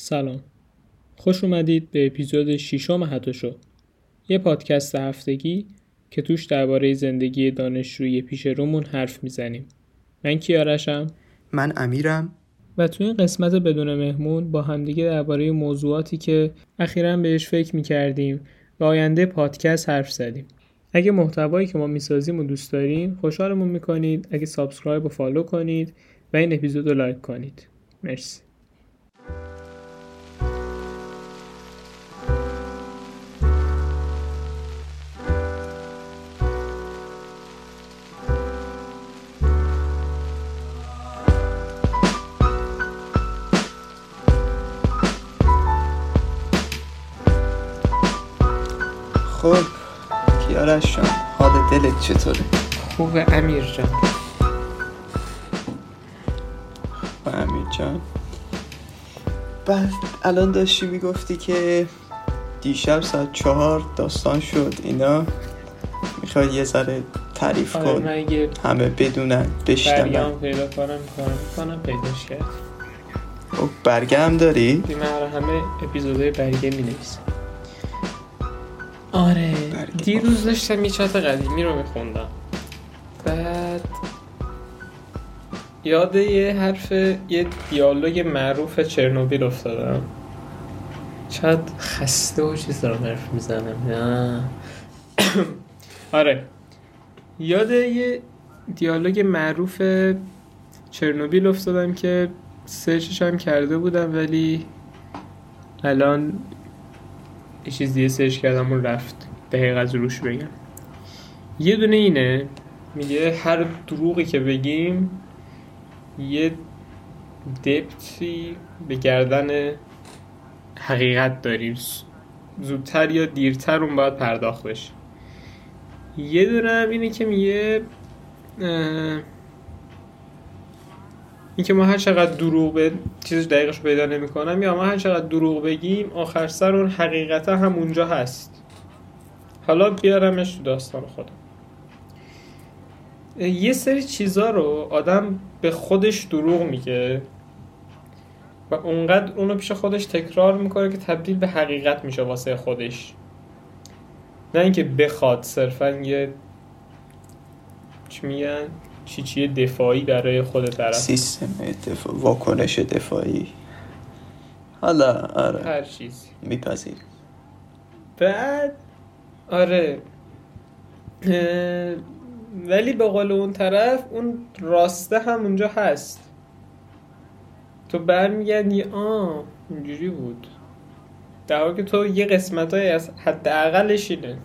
سلام. خوش اومدید به اپیزود ششم هتوشو یه پادکست هفتگی که توش درباره زندگی دانشجویی پیش رومون حرف می‌زنیم. من کیارشم من امیرم. و تو این قسمت بدون مهمون با همدیگه درباره موضوعاتی که اخیرا بهش فکر می‌کردیم و آینده پادکست حرف زدیم. اگه محتوایی که ما می‌سازیم و دوست دارین خوشحالمون می‌کنید. اگه subscribe و follow کنید و این اپیزود رو لایک کنید. مرسی. امیر جان. امیر جان. بعد الان داشتی می‌گفتی که دیشب ساعت چهار داستان شد اینا. می‌خوای یه ذره تعریف آره کن. اگه همه بدونن بشنون. برگم پیدا کنم کنم کنم پیداش کرد. خب برگه هم داری؟ من همه اپیزودهای برگه می نویسم. آره. دیروز داشتم یه چات قدیمی رو میخوندم. یاد یه حرف یه دیالوگ معروف چرنوبیل افتادم. چقدر خسته و چیز دارم حرف می‌زنم آره. یاد یه دیالوگ معروف چرنوبیل افتادم که سرچش هم کرده بودم ولی الان یه چیز دیگه سرچ کردم و رفت. دقیق از روش بگم. یه دونه اینه. میگه هر دروغی که بگیم یه دپتی به گردن حقیقت داریم. زودتر یا دیرتر اون باید پرداخت بشه. یه دونه هم اینه که میگه اینکه ما هر چقدر دروغ به چیزش دقیقش پیدا نمی‌کنم یا ما هر چقدر دروغ بگیم آخر سر اون حقیقتا هم اونجا هست. حالا بیارمش تو داستان خودم. یه سری چیزا رو آدم به خودش دروغ میگه و اونقدر اونو پیش خودش تکرار می‌کنه که تبدیل به حقیقت میشه واسه خودش. نه اینکه بخواد صرفا یه چی میگن؟ چی چی دفاعی برای خود طرف. سیستم دفاع واکنش دفاعی. حالا آره. هر چیزی. میپذیر بعد آره. اه، ولی به قول اون طرف اون راسته هم اونجا هست. تو برمیگردی آه اینجوری بود. در حالی که تو یه قسمت از حداقلش اینه.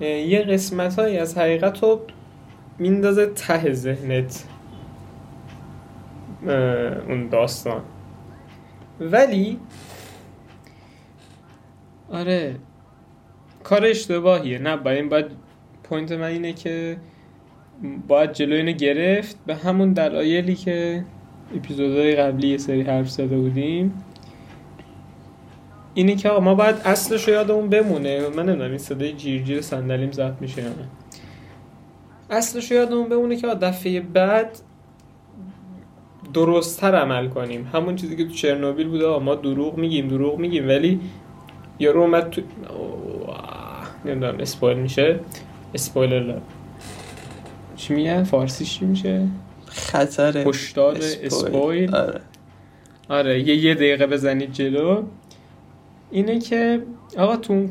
اه، یه قسمت از حقیقت رو میندازه ته ذهنت. اون داستان. ولی آره کار اشتباهیه. نه باید باید پوینت من اینه که باید جلوی اینو گرفت. به همون دلایلی که اپیزودهای قبلی یه سری حرف زده بودیم. اینه که آقا ما باید اصلش رو یادمون بمونه. من نمی‌دونم این صدای جیر جیر صندلیم ضبط میشه یا نه. اصلش رو یادمون بمونه که دفعه بعد درستتر عمل کنیم. همون چیزی که تو چرنوبیل بوده آقا ما دروغ میگیم دروغ میگیم. ولی یارو اومد تو نمی‌دونم اسپویل میشه. اسپویلر لا چی میگن؟ فارسیش چی میشه؟ خطر هشدار اسپویل. آره. آره یه یه دقیقه بزنید جلو. اینه که آقا تو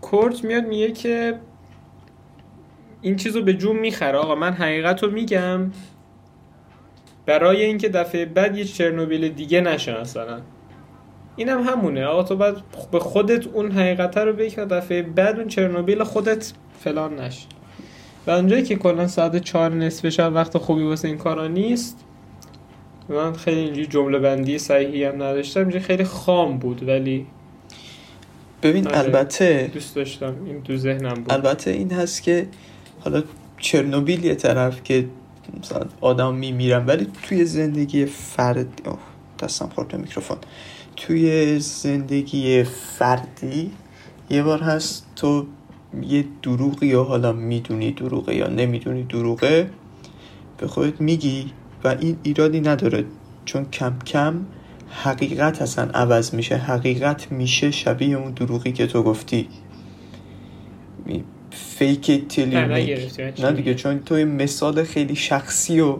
کورت میاد میگه که این چیز رو به جون می‌خره. آقا من حقیقت رو میگم. برای اینکه دفعه بعد یه چرنوبیل دیگه نشه مثلا. اینم هم همونه. آقا تو باید به خودت اون حقیقت رو بگی که دفعه بعد اون چرنوبیل خودت فلان نشه و اونجایی که کلا ساعت چهار نصف شب وقت خوبی واسه این کارا نیست من خیلی اینجوری جمله بندی صحیحی هم نداشتم اینجوری خیلی خام بود ولی ببین آره. البته دوست داشتم این تو ذهنم بود البته این هست که حالا چرنوبیل یه طرف که مثلا آدم میمیرن ولی توی زندگی فرد اوه، دستم خورد میکروفون توی زندگی فردی یه بار هست تو یه دروغی یا حالا می‌دونی دروغه یا نمی‌دونی دروغه به خودت میگی و این ایرادی نداره چون کم کم حقیقت اصلا عوض میشه حقیقت میشه شبیه اون دروغی که تو گفتی فیک تیلی نه، دیگه؟ چون تو یه مثال خیلی شخصی و.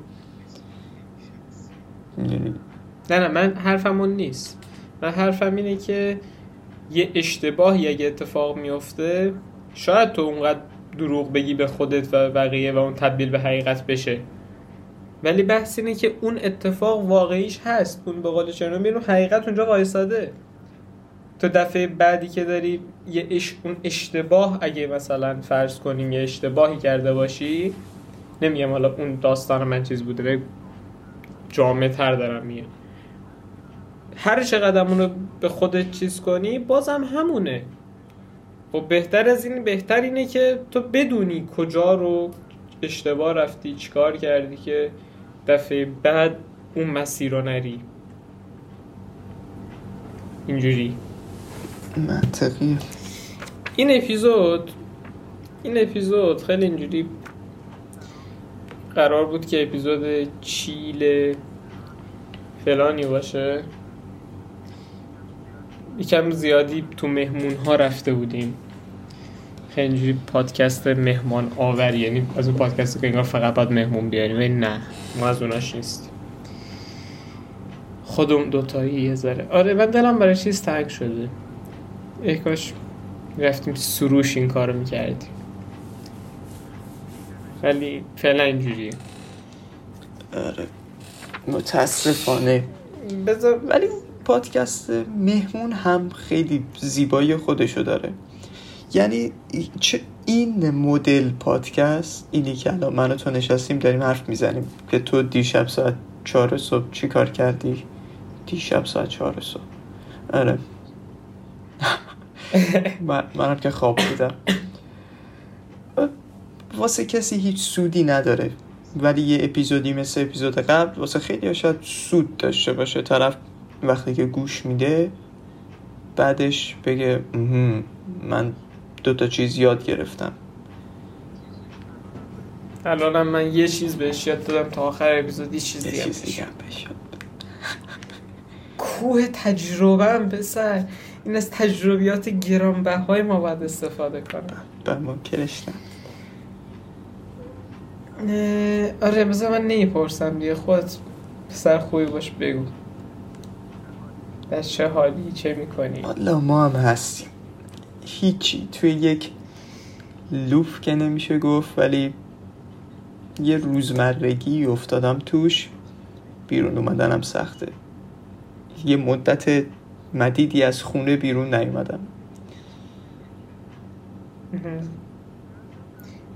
نه نه من حرفم اون نیست من حرفم اینه که یه اشتباه اگه اتفاق میفته شاید تو اونقدر دروغ بگی به خودت و بقیه و اون تبدیل به حقیقت بشه. ولی بحث اینه که اون اتفاق واقعیش هست. اون به قول اون حقیقت اونجا وایساده تو دفعه بعدی که داری یه اش... اون اشتباه اگه مثلا فرض کنیم یه اشتباهی کرده باشی نمیگم حالا اون داستان من چیز بوده جامعه تر دارم میگم. هر چقدر اونو به خودت چیز کنی بازم همونه. و بهتر از این بهتر اینه که تو بدونی کجا رو اشتباه رفتی چیکار کردی که دفعه بعد اون مسیر رو نری. اینجوری. منطقیه. این اپیزود این اپیزود خیلی اینجوری قرار بود که اپیزود چیل فلانی باشه. یکم زیادی تو مهمون ها رفته بودیم. خیلی اینجوری پادکست مهمان آوری یعنی از اون پادکستی که انگار فقط باید مهمون بیاریم ولی نه ما از اوناش نیستیم. خودمون دوتایی یه ذره. آره من دلم برای چیز تنگ شده. ای کاش رفتیم سروش این کارو می‌کردیم. ولی فعلا اینجوریه. آره متاسفانه. بذار ولی پادکست مهمون هم خیلی زیبایی خودشو داره. یعنی چه این مدل پادکست اینی که الان من و تو نشستیم داریم حرف می‌زنیم که تو دیشب ساعت چهار صبح چی کار کردی؟ دیشب ساعت چهار صبح. آره. من منم که خواب بودم. واسه کسی هیچ سودی نداره. ولی یه اپیزودی مثل اپیزود قبل واسه خیلی شاید سود داشته باشه. طرف وقتی که گوش میده بعدش بگه "مهم، من دو تا چیز یاد گرفتم. الانم من یه چیز بهش یاد دادم تا آخر اپیزود یه چیز دیگه. کوه تجربه هم پسر. این از تجربیات گرانبهای ما باید استفاده کنم. بر منکرش نه آره بذار من نیپرسم دیگه. خودت پسر خوبی باش بگو. در چه حالی چه می‌کنی؟ حالا ما هم هستیم. هیچی. توی یک لوف که نمیشه گفت ولی یه روزمرگی افتادم توش. بیرون اومدنم سخته. یه مدت مدیدی از خونه بیرون نیومدم.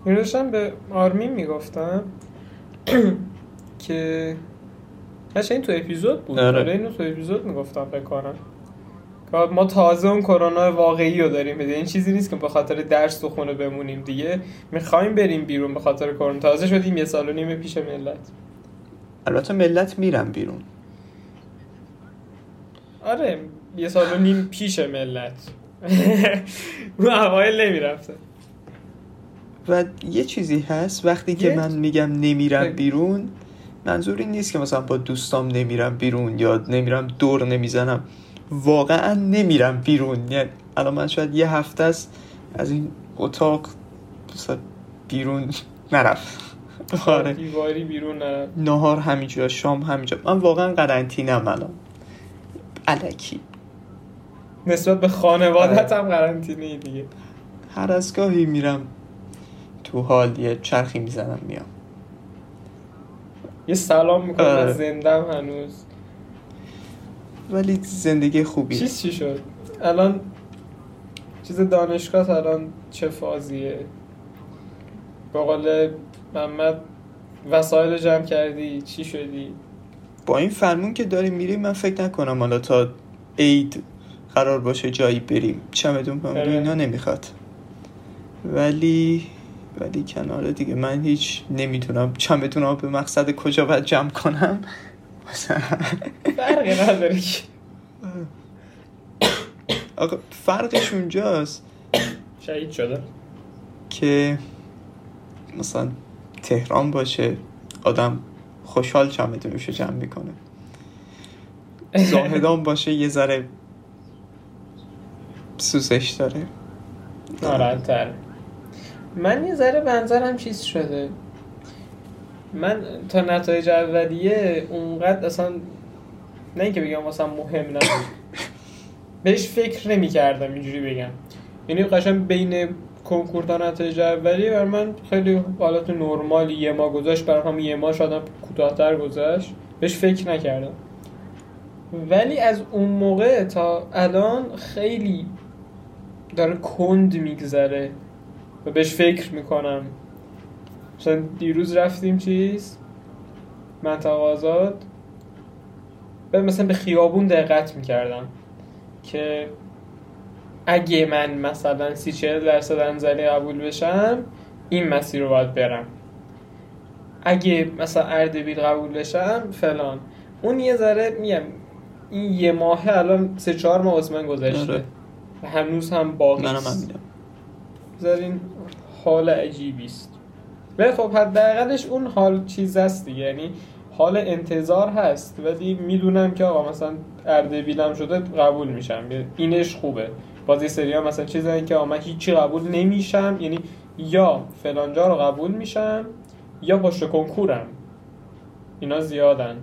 این به آرمین می‌گفتم که هشه این تو اپیزود بود؟ آره. اینو تو اپیزود می‌گفتم فکر کنم. ما تازه اون کرونا واقعی رو داریم. این چیزی نیست که به خاطر درس تو خونه بمونیم دیگه. می‌خوایم بریم بیرون به خاطر کرونا. تازه شدیم یه سال و نیم پیش ملت. البته ملت میرم بیرون. آره یه سال و نیم پیش ملت. اون اوایل نمی‌رفته و یه چیزی هست وقتی که من میگم نمیرم. بیرون منظور این نیست که مثلا با دوستام نمیرم بیرون یا نمیرم دور نمی‌زنم. واقعا نمیرم بیرون. یعنی الان من شاید یه هفته است از این اتاق بیرون نرفت. آره. دیواری بیرون نرم نهار همینجا شام همینجا. من واقعا قرنطینم الان. علکی نسبت به خانوادت هم قرنطینه دیگه. هر از گاهی میرم تو حال یه چرخی می‌زنم میام. یه سلام می‌کنم آره. از زندم هنوز. ولی زندگی خوبیه. چیز چی شد؟ الان چیز دانشگاه الان چه فازیه؟ با قول محمد وسایل جمع کردی چی شدی؟ با این فرمون که داریم میریم من فکر نکنم حالا تا عید قرار باشه جایی بریم. چمدون آره. اینا نمی‌خواد. ولی ولی کنار دیگه من هیچ نمی‌تونم چمدون به مقصد کجا باید جمع کنم. مثلا فرقی نداره که. آقا فرقش اونجاست شهید شده. که مثلا تهران باشه آدم خوشحال چمدونش رو جمع می‌کنه. زاهدان باشه یه ذره سوزش داره. ناراحت‌تر. من یه ذره بنظرم چیز شده. من تا نتایج اولیه اونقدر اصلا نه اینکه بگم مثلا مهم نبود. بهش فکر نمی کردم اینجوری بگم. یعنی قشنگ بین کنکور تا نتایج اولیه بر من خیلی حالت نرمالی یه ما گذاشت برای هم یه ما شاید کوتاهتر گذاشت. بهش فکر نکردم. ولی از اون موقع تا الان خیلی داره کند میگذره. و بهش فکر می‌کنم. مثلا دیروز رفتیم چیز منطقه آزاد. و مثلا به خیابون دقت می‌کردم که اگه من مثلا سی چهل درصد انزلی قبول بشم این مسیر رو باید برم. اگه مثلا اردبیل قبول بشم فلان. اون یه ذره میگم این یه ماه الان سه چهار ماه از من گذشته. آره. و هنوز هم باقی است. این حال عجیبی است. ولی خب حداقلش اون حال چیز هست دیگه. یعنی حال انتظار هست ولی می‌دونم که آقا مثلا اردبیلم شده قبول میشم. اینش خوبه. بازی سری ها مثلا چیزایی که آقا من هیچی قبول نمیشم. یعنی یا فلانجا رو قبول میشم یا پشت کنکورم اینا زیادن.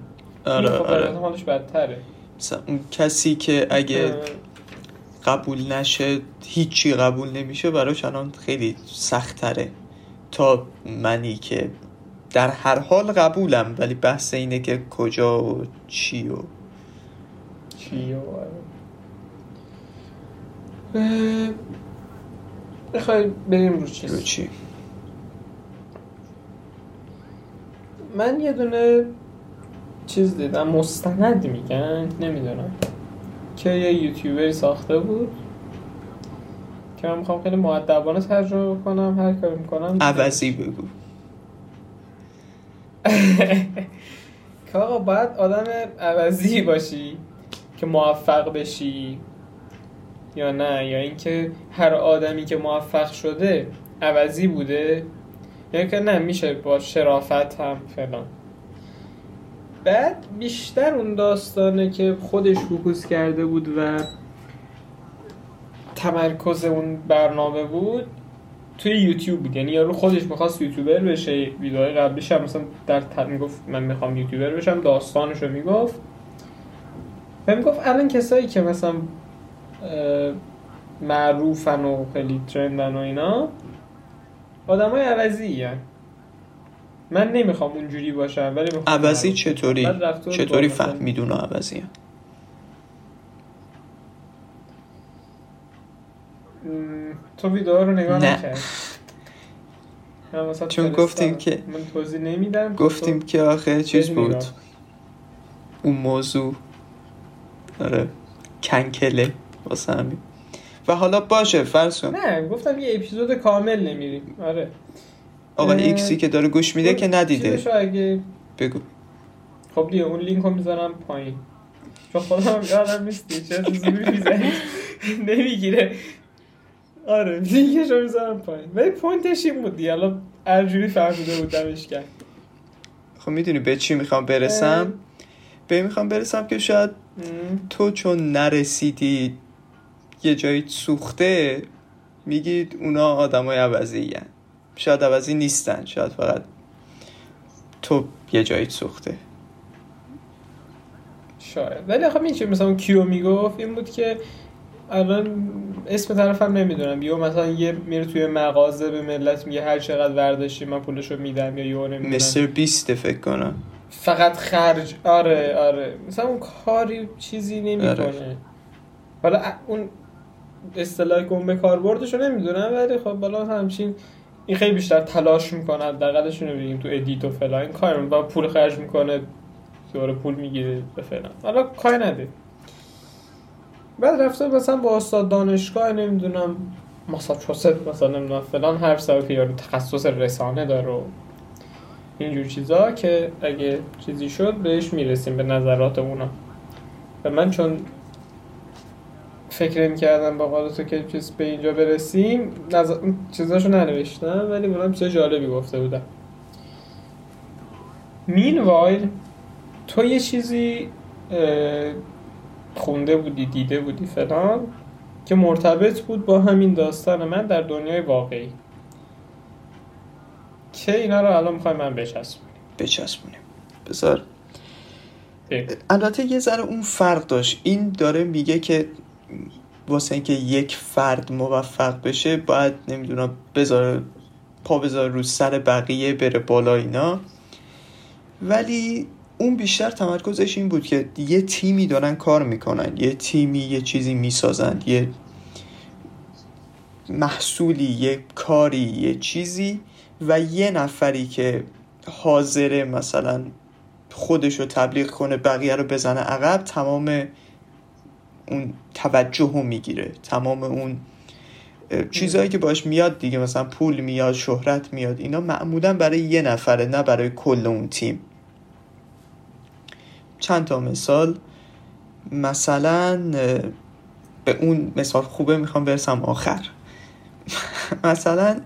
آره این خب آره. حالش بدتره. مثلا اون کسی که اگه قبول نشه هیچی قبول نمیشه براش الان خیلی سختره تا منی که در هر حال قبولم ولی بحث اینه که کجا و چی و چی و اه، بخوای بریم رو رو چیز چی؟ من یه دونه چیز دیدم. مستند میگن. نمی‌دونم. که یه یوتیوبری ساخته بود که من می‌خوام خیلی معدبانه ترجمه کنم هر کاری می‌کنم. عوضی بگو. که آقا باید آدم عوضی باشی که موفق بشی یا نه یا اینکه هر آدمی که موفق شده عوضی بوده یا که نه میشه با شرافت هم فلان. بعد بیشتر اون داستانه که خودش فوکوس کرده بود و تمرکز اون برنامه بود توی یوتیوب بود. یعنی یارو خودش می‌خواست یوتیوبر بشه. ویدیوهای قبلیش هم مثلا در ت... می‌گفت من می‌خوام یوتیوبر بشم داستانش رو می‌گفت. و می‌گفت الان کسایی که مثلا معروفن و خیلی ترندن و اینا آدم های عوضی من نمی‌خوام اونجوری باشم ولی می‌خوام عوضی. چطوری؟ چطوری فهمید اونا عوضی تو ویدیو رو نگاه نه. نکرد. چون. گفتیم که- من توضیح نمیدم گفتیم که آخه چیز بود. نگاه. اون موضوع. آره. کنکله واسه همین. و حالا باشه فرض کن. نه گفتم یه اپیزود کامل نمیریم. آره. آقا اه، ایکسی که داره گوش میده که ندیده. اگه بگو. خب دیگه اون لینک رو می‌ذارم پایین. چون خودم یادم نیستی چه می‌زنی نمی‌گیره. آره لینکش رو می‌ذارم پایین. ولی point ش این بود دیگه. الان هرجوری فهمیده بود دمش گرم خب می‌دونی به چی می‌خوام برسم؟ به این می‌خوام برسم که شاید تو چون نرسیدی یه جایی سوخته میگید اونا آدمای عوضی هن. شاید عوضی نیستن شاید فقط تو یه جایی سوخته. شاید. ولی خب این چه مثلا کیو می‌گفت این بود که الان اسم طرفم نمی‌دونم. یا مثلا یه میره توی مغازه به ملت میگه هر چقدر ورداشتی من پولشو میدم یا یو نمی‌دونم. مستر بیست فکر کنم. فقط خرج. آره آره. مثلا اون کاری چیزی نمی‌کنه. آره. حالا اون اصطلاح گم کاربردش رو نمی‌دونم ولی خب بالا همچین این خیلی بیشتر تلاش می‌کنه حداقلش رو بگیم تو ادیت و فلان. کار و پول خرج می‌کنه دوره پول می‌گیره به فلان. حالا کاری نده بعد رفته مثلا با استاد دانشگاه نمی‌دونم ماساچوست مثلا نمی‌دونم فلان حرف زد که یارو تخصص رسانه داره و اینجور چیزا که اگه چیزی شد بهش می‌رسیم به نظرات اونا. و من چون فکر کردم با قول تو که چیز به اینجا برسیم. اون چیزاشو ننوشتم ولی اونم چیز جالبی گفته بودم. مین وایل تو یه چیزی خونده بودی دیده بودی فلان که مرتبط بود با همین داستان من در دنیای واقعی. که اینا رو الان می‌خوای من بچسبونیم. بچسبونیم. بذار. البته یه ذره اون فرق داشت. این داره میگه که واسه اینکه یک فرد موفق بشه باید نمی‌دونم بذاره پا بذاره رو سر بقیه بره بالا اینا. ولی اون بیشتر تمرکزش این بود که یه تیمی دارن کار می‌کنن یه تیمی یه چیزی می‌سازن یه محصولی یه کاری یه چیزی و یه نفری که حاضره مثلا خودش رو تبلیغ کنه بقیه رو بزنه عقب تمام اون توجه رو می‌گیره. تمام اون چیزهایی که باش میاد دیگه مثلا پول میاد شهرت میاد اینا معمولا برای یه نفره نه برای کل اون تیم. چند تا مثال. مثلا به اون مثال خوبه می‌خوام برسم آخر. مثلا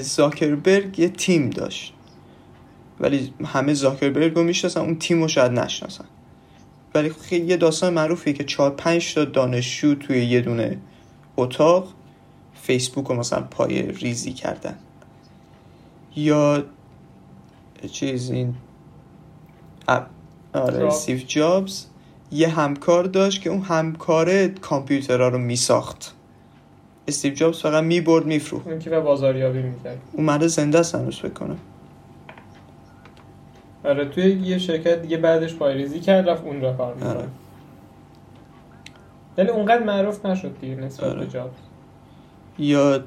زاکربرگ یه تیم داشت. ولی همه زاکربرگ رو می‌شناسن اون تیم رو شاید نشناسن. ولی خیلی یه داستان معروفیه که چهار پنج تا دانشجو توی یه دونه اتاق فیسبوک رو مثلا پای ریزی کردن. یا چیز این آره. استیو جابز یه همکار داشت که اون همکاره کامپیوترها رو میساخت. استیو جابز فقط می‌برد میفروخت. اون که به بازاریابی می‌کرد. اون مرد زنده است هنوز کنم. آره توی یه شرکت دیگه بعدش پایه‌ریزی کرد رفت اون را کار آره. می‌کنه ولی اونقدر معروف نشد دیگه نسبت آره. به جابز یا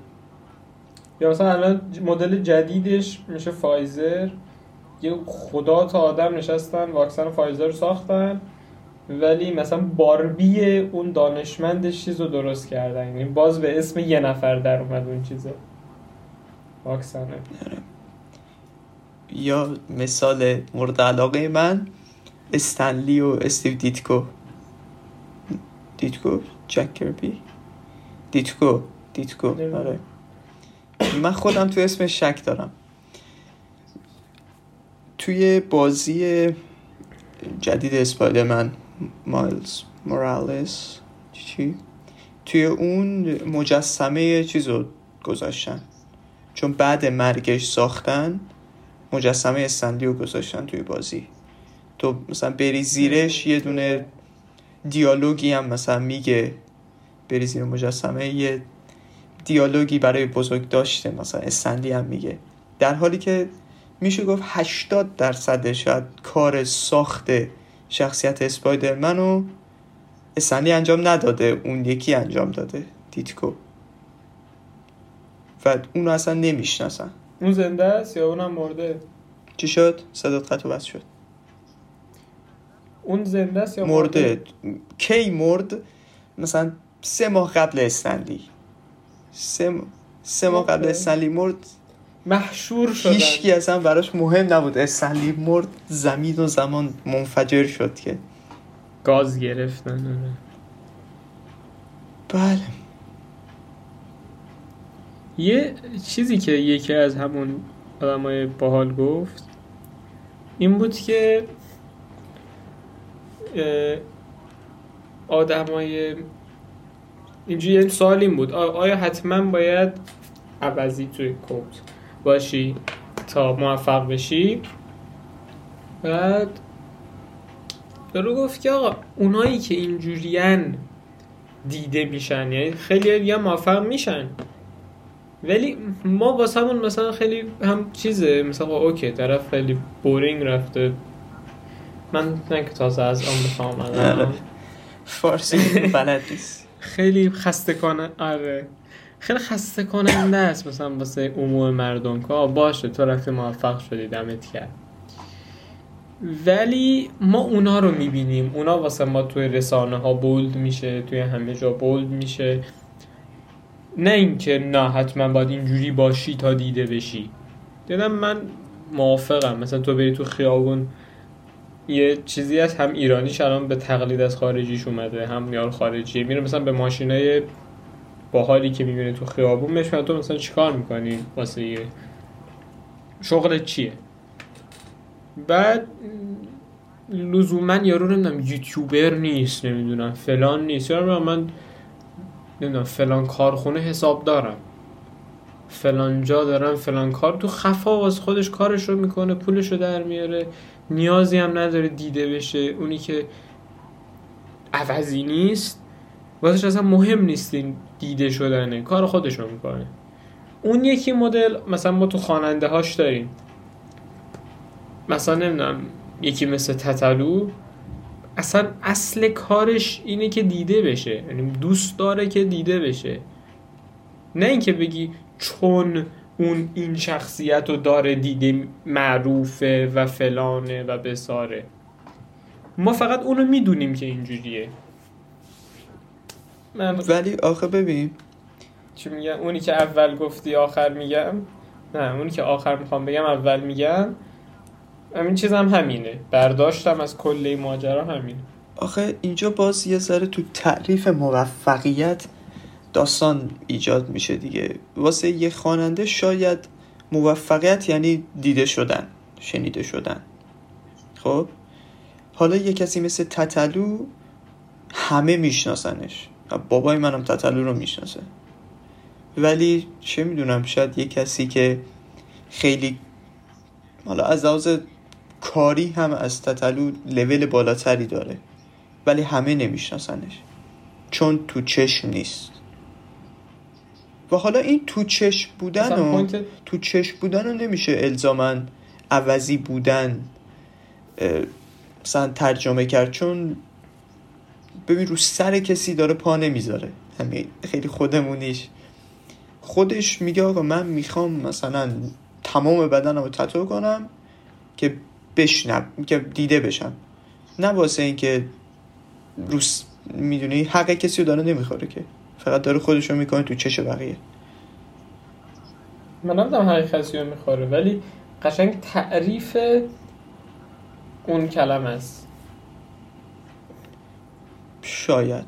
یا مثلا الان مدل جدیدش میشه فایزر. یه خدا تا آدم نشستن واکسن فایزر رو ساختن. ولی مثلا باربی اون دانشمندش چیز رو درست کردن. یعنی باز به اسم یه نفر در اومد اون چیزه واکسنه. یا مثال مورد علاقه من استنلی و استیو دیتکو. دیتکو جک کربی. دیتکو دیتکو. آره. من خودم تو اسم شک دارم. توی بازی جدید اسپایدرمن مایلز مورالز چی؟ توی اون مجسمه چیز رو گذاشتن. چون بعد مرگش ساختن مجسمه استنلی رو گذاشتن توی بازی. تو مثلا بری زیرش یه دونه دیالوگی هم مثلا میگه. بری زیر مجسمه یه دیالوگی برای بزرگ داشته مثلا استنلی هم میگه. در حالی که میشه گفت 80 درصد شاید کار ساخت شخصیت اسپایدرمن رو استنلی انجام نداده اون یکی انجام داده دیتکو و اونو اصلا نمی‌شناسن. اون زنده است یا اونم مرده؟ چی شد؟ صدات قطع وصل شد. اون زنده است یا مرده. کی مرد؟ مثلا سه ماه قبل استنلی سه, م- سه ماه قبل اوکی. استنلی مرد محشور شدن. هیچکی اصلا براش مهم نبود. استنلی مرد زمین و زمان منفجر شد که. گاز گرفتن آره. بله. یه چیزی که یکی از همون آدمای باحال گفت این بود که آدمای اینجوری سوال این بود آیا حتما باید عوضی توی کود باشی تا موفق بشی؟ بعد دارو گفت که آقا اونایی که اینجورین دیده میشن یعنی خیلی دیگه موفق میشن ولی ما واسه همون مثلا خیلی هم چیزه. مثلا آقا okay طرف خیلی boring رفته. من نه که تازه از آمریکا آمدم آره. فارسی بلد نیست. خیلی خسته کنه آره. خیلی خسته کننده است مثلا واسه عموم مردم که باشه تو رفتی موفق شدی دمت گرم ولی ما اونا رو می‌بینیم. اونا واسه ما توی رسانه ها bold میشه توی همه جا bold میشه. نه اینکه نه حتما باید اینجوری باشی تا دیده بشی. دیدم من موافقم. مثلا تو بری تو خیابون یه چیزی هست هم ایرانیش الان به تقلید از خارجیش اومده هم یار خارجیه میره مثلا به ماشینای باحالی که می‌بینه تو خیابون میشن تو مثلا چیکار می‌کنی؟ واسه یه شغل چیه؟ بعد لزوما یارو نمی‌دونم یوتیوبر نیست نمی‌دونم فلان نیست. یا من نمی‌دونم فلان کارخونه حساب دارم فلان جا دارم فلان کار تو خفا واس خودش کارش رو می‌کنه پولش رو در میاره نیازی هم نداره دیده بشه. اونی که عوضی نیست واسش اصلا مهم نیست دیده شدنه کار خودش رو می‌کنه. اون یکی مدل مثلا ما تو خواننده هاش داریم. مثلا نمی‌دونم یکی مثل تتلو. اصلا اصل کارش اینه که دیده بشه. یعنی دوست داره که دیده بشه. نه اینکه بگی چون اون این شخصیت رو داره دیده معروفه و فلانه و بساره. ما فقط اونو می‌دونیم که اینجوریه. من ولی آخه ببین. چی میگم؟ اونی که اول گفتی آخر میگم؟ نه اونی که آخر می‌خوام بگم اول میگم همین چیزم هم همینه. برداشتم از کل ماجرا همین. آخه اینجا باز یه ذره تو تعریف موفقیت داستان ایجاد میشه دیگه. واسه یه خواننده شاید موفقیت یعنی دیده شدن شنیده شدن. خب؟ حالا یه کسی مثل تتلو همه میشناسنش. بابای منم تتلو رو می‌شناسه. ولی چه می‌دونم شاید یه کسی که خیلی حالا از لحاظ کاری هم از تتلو لول بالاتری داره. ولی همه نمیشناسنش. چون تو چشم نیست. و حالا این تو چشم بودن و تو چشم بودن رو نمیشه الزامن عوضی بودن مثلا ترجمه کرد. چون ببین رو سر کسی داره پا نمی‌ذاره. همین خیلی خودمونیش. خودش میگه آقا من می‌خوام مثلا تمام بدنم رو تتو کنم که بشنم که دیده بشم نه واسه اینکه روس می‌دونی حق کسی رو داره نمی‌خوره که. فقط داره خودش رو می‌کنه تو چش بقیه. من نمی‌دونم حق کسی رو می‌خوره ولی قشنگ تعریف اون کلمه است. شاید.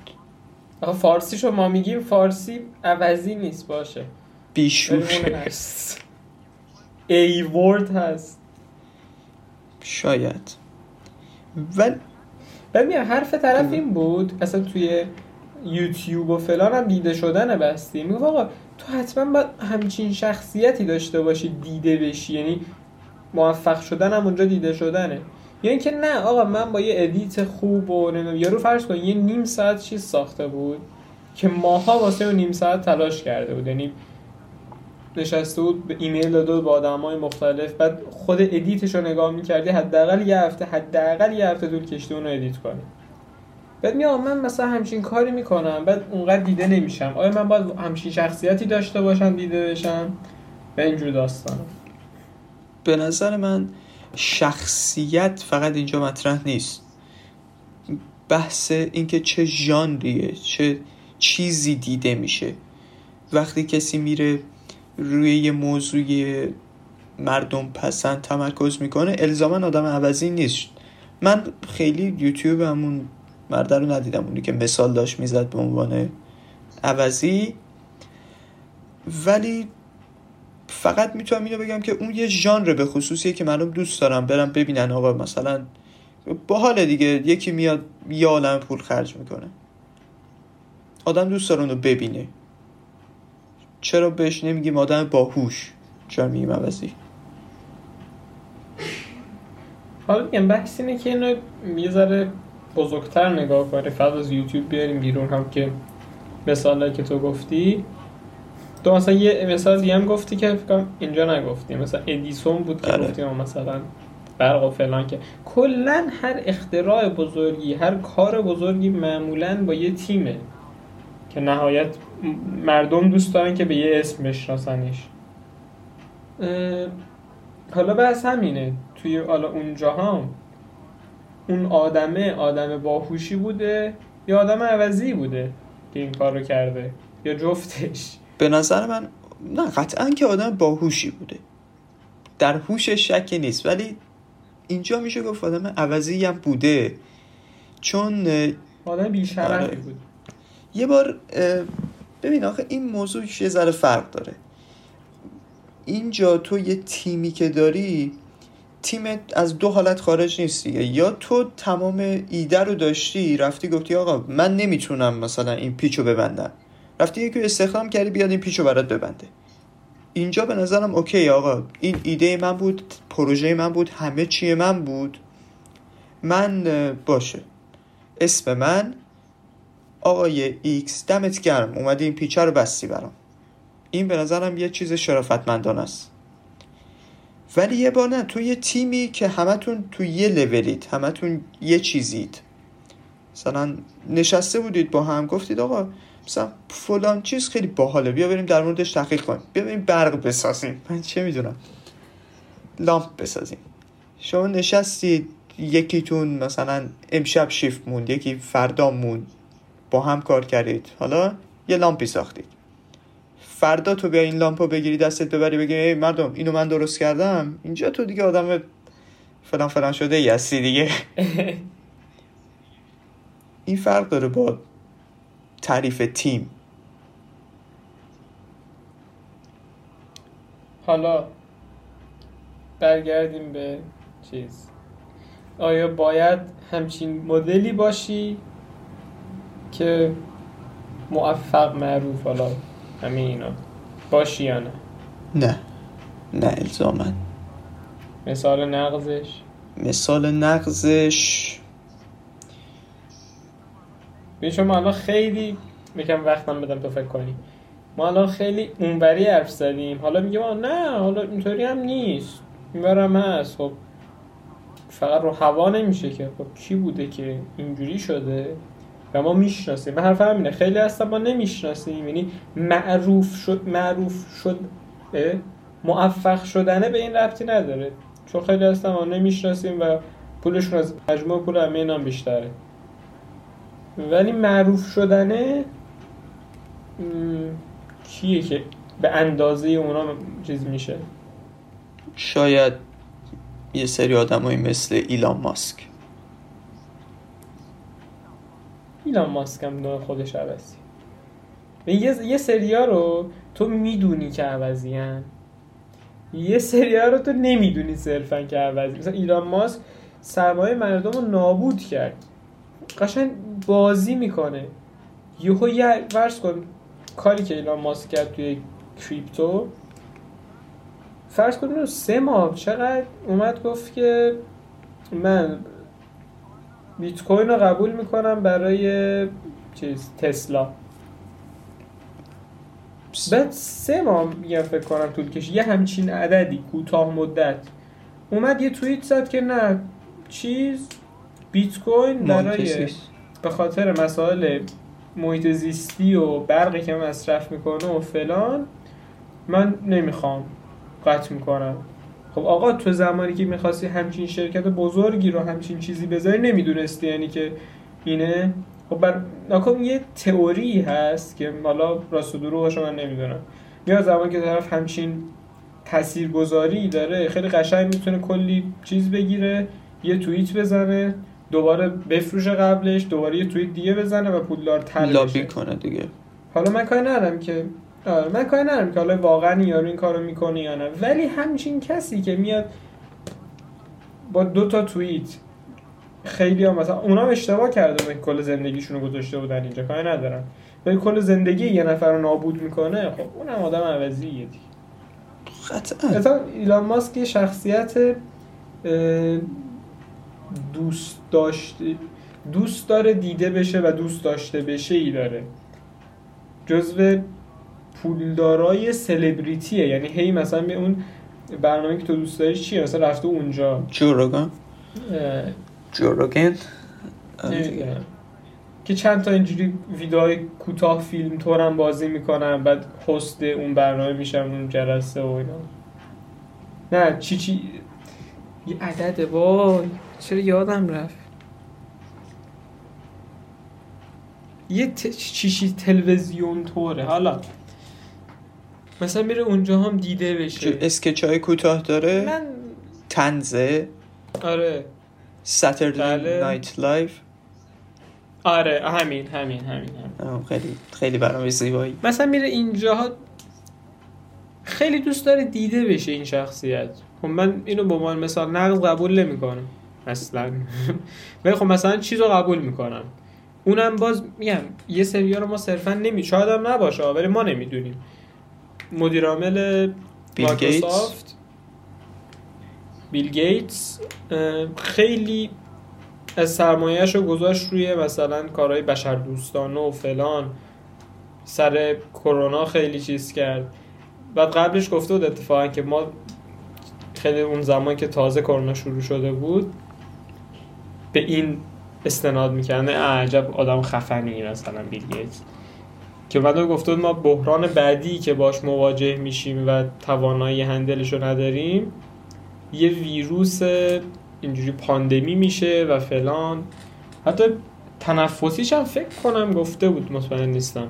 آخه فارسی شو ما میگیم فارسی عوضی نیست باشه. بیشوره ای ورد هست شاید. ولی ببین حرف طرف این بود اصلا توی یوتیوب و فلان هم دیده شدن بستی. میگو آقا تو حتما باید همچین شخصیتی داشته باشی دیده بشی. یعنی موفق شدن هم اونجا دیده شدنه. یا یعنی اینکه نه آقا من با یه edit خوب و نمی‌دونم یارو فرض کن یه نیم ساعت چیز ساخته بود که ماها واسه اون نیم ساعت تلاش کرده بود. یعنی نشسته بود به ایمیل داده با آدم های مختلف. بعد خود edit ش رو نگاه می‌کردی حداقل یه هفته حداقل یه هفته طول کشته اون رو edit کنی. بعد میام من مثلا همچین کاری می‌کنم بعد اونقدر دیده نمیشم. آیا من باید همچین شخصیتی داشته باشم دیده بشم؟ به اینجور داستان. به نظر من شخصیت فقط اینجا مطرح نیست. بحث اینکه چه ژانریه چه چیزی دیده میشه. وقتی کسی میره روی یه موضوع مردم پسند تمرکز می‌کنه الزاما آدم عوضی نیست. من خیلی یوتیوب همون مرده رو ندیدم اونی که مثال داشت می‌زد به عنوان عوضی. ولی فقط می‌تونم اینو بگم که اون یه ژانر به خصوصیه که مردم دوست دارم برم ببینن آقا مثلا با حال دیگه یکی میاد یه عالم پول خرج می‌کنه. آدم دوست داره اونو ببینه. چرا بهش نمیگیم آدم باهوش؟ چرا میگیم عوضی؟ حالا میگم بحث اینه که اینو یه ذره بزرگتر نگاه کنی. فقط از یوتیوب بیاریم بیرون هم که مثال که تو گفتی. تو مثلا یه مثال دیگه هم گفتی که فکرم اینجا نگفتی. مثلا ادیسون بود که آره. گفتیم مثلا برق و فلان که. کلا هر اختراع بزرگی هر کار بزرگی معمولا با یه تیمه که نهایت مردم دوست دارن که به یه اسم بشناسنش حالا بحث همینه. توی حالا اونجا هم اون آدمه آدم باهوشی بوده یا آدم عوضی بوده که این کار رو کرده یا جفتش؟ به نظر من نه قطعا که آدم باهوشی بوده. در هوشش شکی نیست. ولی اینجا میشه گفت آدم عوضی هم بوده. چون آدم بیشرفی آره. بود. یه بار ببین آخه این موضوع یه ذره فرق داره. اینجا تو یه تیمی که داری تیمت از دو حالت خارج نیست دیگه. یا تو تمام ایده رو داشتی رفتی گفتی آقا من نمی‌تونم مثلا این پیچو ببندم. رفتی یکی استخدام کردی بیاد این پیچو برات ببنده. اینجا به نظرم okay آقا. این ایده من بود پروژه من بود همه چی من بود. من باشه. اسم من آقای X دمت گرم. اومدی این پیچه رو بستی برام. این به نظرم یه چیز شرافتمندانه است. ولی یه بار نه تو یه تیمی که همتون تو یه لولید همتون یه چیزید. مثلا نشسته بودید با هم گفتید آقا مثلا فلان چیز خیلی باحاله بیا بریم در موردش تحقیق کنیم. بیا بریم برق بسازیم. من چه می‌دونم؟ لامپ بسازیم. شما نشستید یکیتون مثلا امشب شیفت موند یکی فردا موند. با هم کار کردید. حالا یه لامپی ساختید. فردا تو بیا این لامپو بگیری دستت ببری بگی ای مردم اینو من درست کردم؟ اینجا تو دیگه آدم فلان فلان شده ای هستی دیگه. این فرق داره با تعریف تیم. حالا برگردیم به چیز. آیا باید همچین مدلی باشی؟ که موفق معروف حالا همه اینا. باشی یا نه؟ نه. نه الزامن مثال نقضش؟ مثال نقضش؟ ببین شما الان خیلی میگم وقتم بدم تو فکر کنی. ما الان خیلی اونوری حرف زدیم. حالا میگم آه نه حالا اینطوری هم نیست. اینورم هست. خب فقط رو هوا نمیشه که. خب کی بوده که اینجوری شده؟ و ما می‌شناسیم. من حرف همینه. خیلی هستن ما نمی‌شناسیم. یعنی معروف شد معروف شد؟ موفق شدنه به این ربطی نداره. چون خیلی هستن ما نمی‌شناسیم و پولشون از مجموع پول همه اینا بیشتره. ولی معروف شدنه کیه که به اندازه اونا چیز میشه؟ شاید یه سری آدمایی مثل ایلان ماسک. ایلان ماسک هم داره خودش عوضی. یه یه سریا رو تو می‌دونی که عوضی هن. یه سریا رو تو نمی‌دونی صرفا که عوضی. مثلا ایلان ماسک سرمایه مردم رو نابود کرد. قشنگ بازی می‌کنه. یهو یه فرض کن کاری که ایلان ماسک کرد توی کریپتو فرض کن اینو سه ماه چقدر اومد گفت که من بیت کوین رو قبول می‌کنم برای چیز تسلا. بعد سه ماه میگم فکر کنم طول کشید. یه همچین عددی کوتاه مدت. اومد یه توییت زد که نه چیز بیت کوین برای به خاطر مسائل محیط زیستی و برقی که مصرف می‌کنه و فلان من نمی‌خوام قطع می‌کنم. خب آقا تو زمانی که می‌خواستی همچین شرکت بزرگی رو همچین چیزی بذاری نمی‌دونستی یعنی که اینه؟ خب بر ناکن یه تئوری هست که حالا راست و دروغش من نمی‌دونم. یا زمانی که طرف همچین تاثیرگذاری داره خیلی قشنگ می‌تونه کلی چیز بگیره یه توییت بزنه دوباره بفروشه قبلش دوباره یه توییت دیگه بزنه و پولدار تر لابی کنه دیگه. حالا من کاری ندارم که من کاری ندارم که حالا واقعا یارو این کارو می‌کنه یا نه. ولی همچین کسی که میاد با دو تا توییت خیلی هم مثلا اونا اشتباه کرده بودن کل زندگیشون رو گذاشته بودن اینجا. کاری ندارم. ولی کل زندگی یه نفر رو نابود می‌کنه خب اونم آدم عوضیه دیگه. قطعا ایلان ماسک یه شخصیت دوست داشته دوست داره دیده بشه و دوست داشته بشه ای داره. جزو پولدارای سلبریتیه یعنی هی مثلا به اون برنامه که تو دوست داری چیه؟ مثلا رفته اونجا. جوروگان جوروگن که چند تا اینجوری ویدیوهای کوتاه فیلم تورم بازی می‌کنن بعد هست اون برنامه میشن اون جلسه و اینا. نه چی چی؟ یه عدده وای. چرا یادم رفت؟ یه ت... چیشی تلویزیون طوره. حالا مثلا میره اونجا هم دیده بشه. اسکچ های کوتاه داره؟ من تنزه. آره. ساتردی بله. نایت لایف آره همین همین همین, همین. خیلی خیلی برنامه زیبایی. مثلا میره اینجاها خیلی دوست داره دیده بشه این شخصیت. خب من اینو به عنوان مثال نقض قبول نمی‌کنم. اصلا. ولی خب مثلا چیز رو قبول می‌کنم. اونم باز میگم یه سریا رو ما صرفا نمی شاید هم نباشه ولی ما نمی‌دونیم. مدیر عامل بیل مایکروسافت. بیل گیتس خیلی از سرمایهش رو گذاشت روی مثلا کارهای بشر دوستانه و فلان. سر کرونا خیلی چیز کرد. بعد قبلش گفته بود اتفاقا که ما خیلی اون زمان که تازه کرونا شروع شده بود به این استناد می‌کنه عجب آدم خفنی مثلا بیل گیتس. که بعد گفته ما بحران بعدی که باش مواجه میشیم و توانایی هندلش رو نداریم یه ویروس اینجوری پاندمی میشه و فلان. حتی تنفسیش هم فکر کنم گفته بود مطمئن نیستم.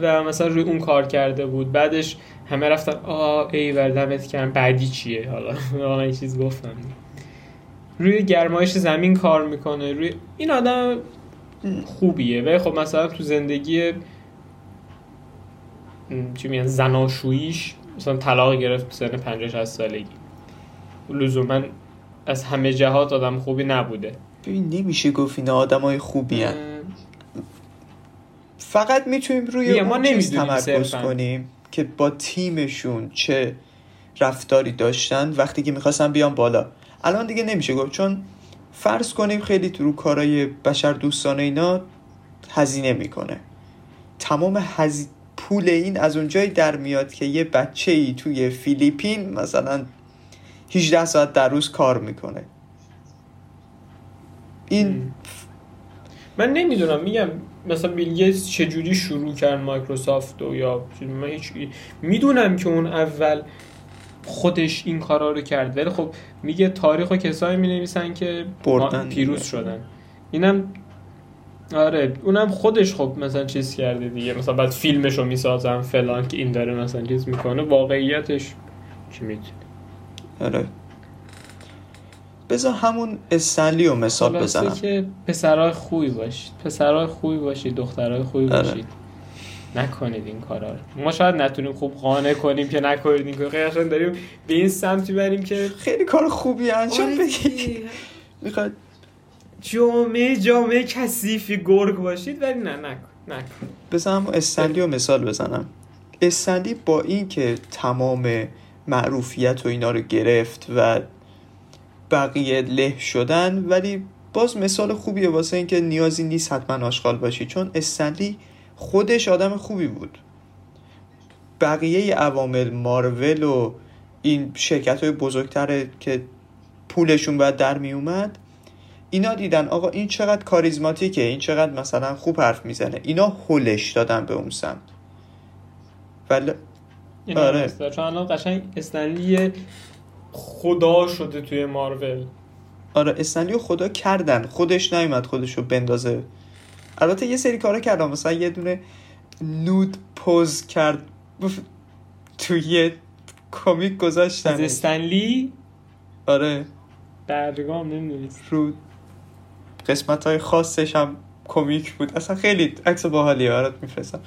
و مثلا روی اون کار کرده بود. بعدش همه رفتن آه ای دمت کردم بعدی چیه؟ حالا یه چیز گفتم. روی گرمایش زمین کار می‌کنه. روی این آدم خوبیه. ولی خب مثلا تو زندگی چی میگن زناشوییش مثلا طلاق گرفت سن 50 60 سالگی. لزوما از همه جهات آدم خوبی نبوده. ببین نمیشه گفت اینا آدمای خوبی هن. فقط می‌تونیم روی ما چیز تمرکز. کنیم که با تیمشون چه رفتاری داشتن وقتی که می‌خواستن بیان بالا. الان دیگه نمیشه گفت چون فرض کنیم خیلی تو رو کارهای بشر دوستانه اینا هزینه می‌کنه. تمام هزی... پول این از اونجایی در میاد که یه بچه ای توی فیلیپین مثلا 18 ساعت در روز کار می‌کنه. این من نمی‌دونم میگم مثلا بیل گیتس چجوری شروع کرد مایکروسافت و یا من هیچ می‌دونم که اون اول خودش این کارا رو کرد. ولی خب میگه تاریخ و کسایی می نویسن که بردن پیروز دیگه. شدن. اینم آره اونم خودش خب مثلا چیز کرده دیگه. مثلا بعد فیلمش رو می‌سازن فلان که این داره مثلا چیز می‌کنه. واقعیتش چی می‌دونی آره. بذار همون استنلی رو مثال بزنم. که پسرای خوبی باشید پسرای خوبی باشید دخترای خوبی آره. باشید نکنید این کارا رو. ما شاید نتونیم خوب قانع کنیم که نکنید این کارا داریم به این سمتی بریم که خیلی کار خوبی انجام آره بدید. می‌خواد جامعه جامعه کثیفی گرگ باشید ولی نه نکن نکن. بذار همون استنلی رو مثال بزنم. استنلی با این که تمام معروفیت و اینا رو گرفت و بقیه له شدن ولی باز مثال خوبیه واسه اینکه نیازی نیست حتما آشغال باشی. چون استنلی خودش آدم خوبی بود. بقیه عوامل مارول و این شرکت های بزرگتر که پولشون باید در می اومد اینا دیدن آقا این چقدر کاریزماتیکه این چقدر مثلا خوب حرف می‌زنه. اینا هلش دادن به اون سمت. ولی آره. چون الان قشنگ استنلی خدا شده توی مارول. آره استنلیو خدا کردن. خودش نیومد خودشو بندازه. البته یه سری کارا کردم. مثلا یه دونه نود پوز کرد. توی یه کمیک از گذاشتن استنلی؟ آره. برگام نمی‌دونید رو قسمت های خاصش هم کمیک بود. اصلا خیلی عکس باحالیه برات میفرستم.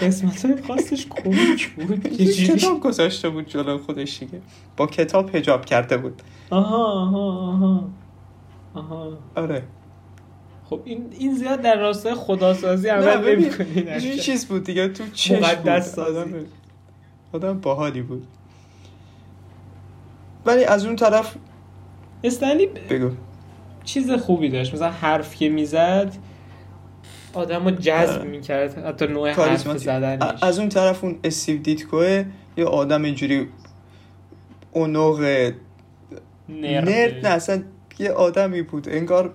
قسمت های خاصش کمیک بود؟ یه؟ کتاب گذاشته بود جلو خودش دیگه. با کتاب هجاب کرده بود. آها آها آها. آها. آره. خب این این زیاد در راستای خداسازی عمل نمی‌کنه یه چیز بود دیگه تو چشم مقدس. سازی. آدم باحالی بود ولی از اون طرف استنلی بگو چیز خوبی داشت مثلا حرف که می‌زد آدم رو جذب آره. می‌کرد حتی نوع حرف. زدنش از اون طرف اون استیو دیتکوه یه آدم اینجوری اونوق نرد نرد نه اصلا یه آدمی بود انگار